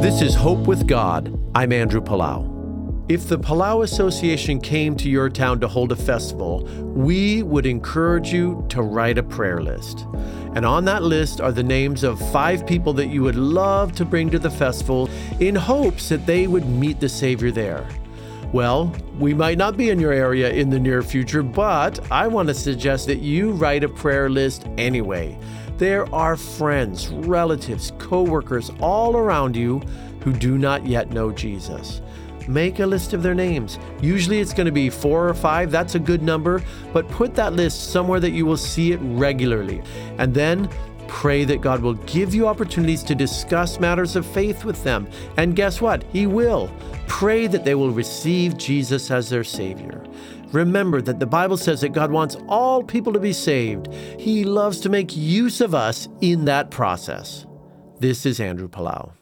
This is Hope with God. I'm Andrew Palau. If the Palau Association came to your town to hold a festival, we would encourage you to write a prayer list. And on that list are the names of five people that you would love to bring to the festival in hopes that they would meet the Savior there. Well, we might not be in your area in the near future, but I want to suggest that you write a prayer list anyway. There are friends, relatives, co workers all around you who do not yet know Jesus make a list of their names. Usually it's going to be four or five, that's a good number, but put that list somewhere that you will see it regularly. And then pray that God will give you opportunities to discuss matters of faith with them. And guess what? He will. Pray that they will receive Jesus as their Savior. Remember that the Bible says that God wants all people to be saved. He loves to make use of us in that process. This is Andrew Palau.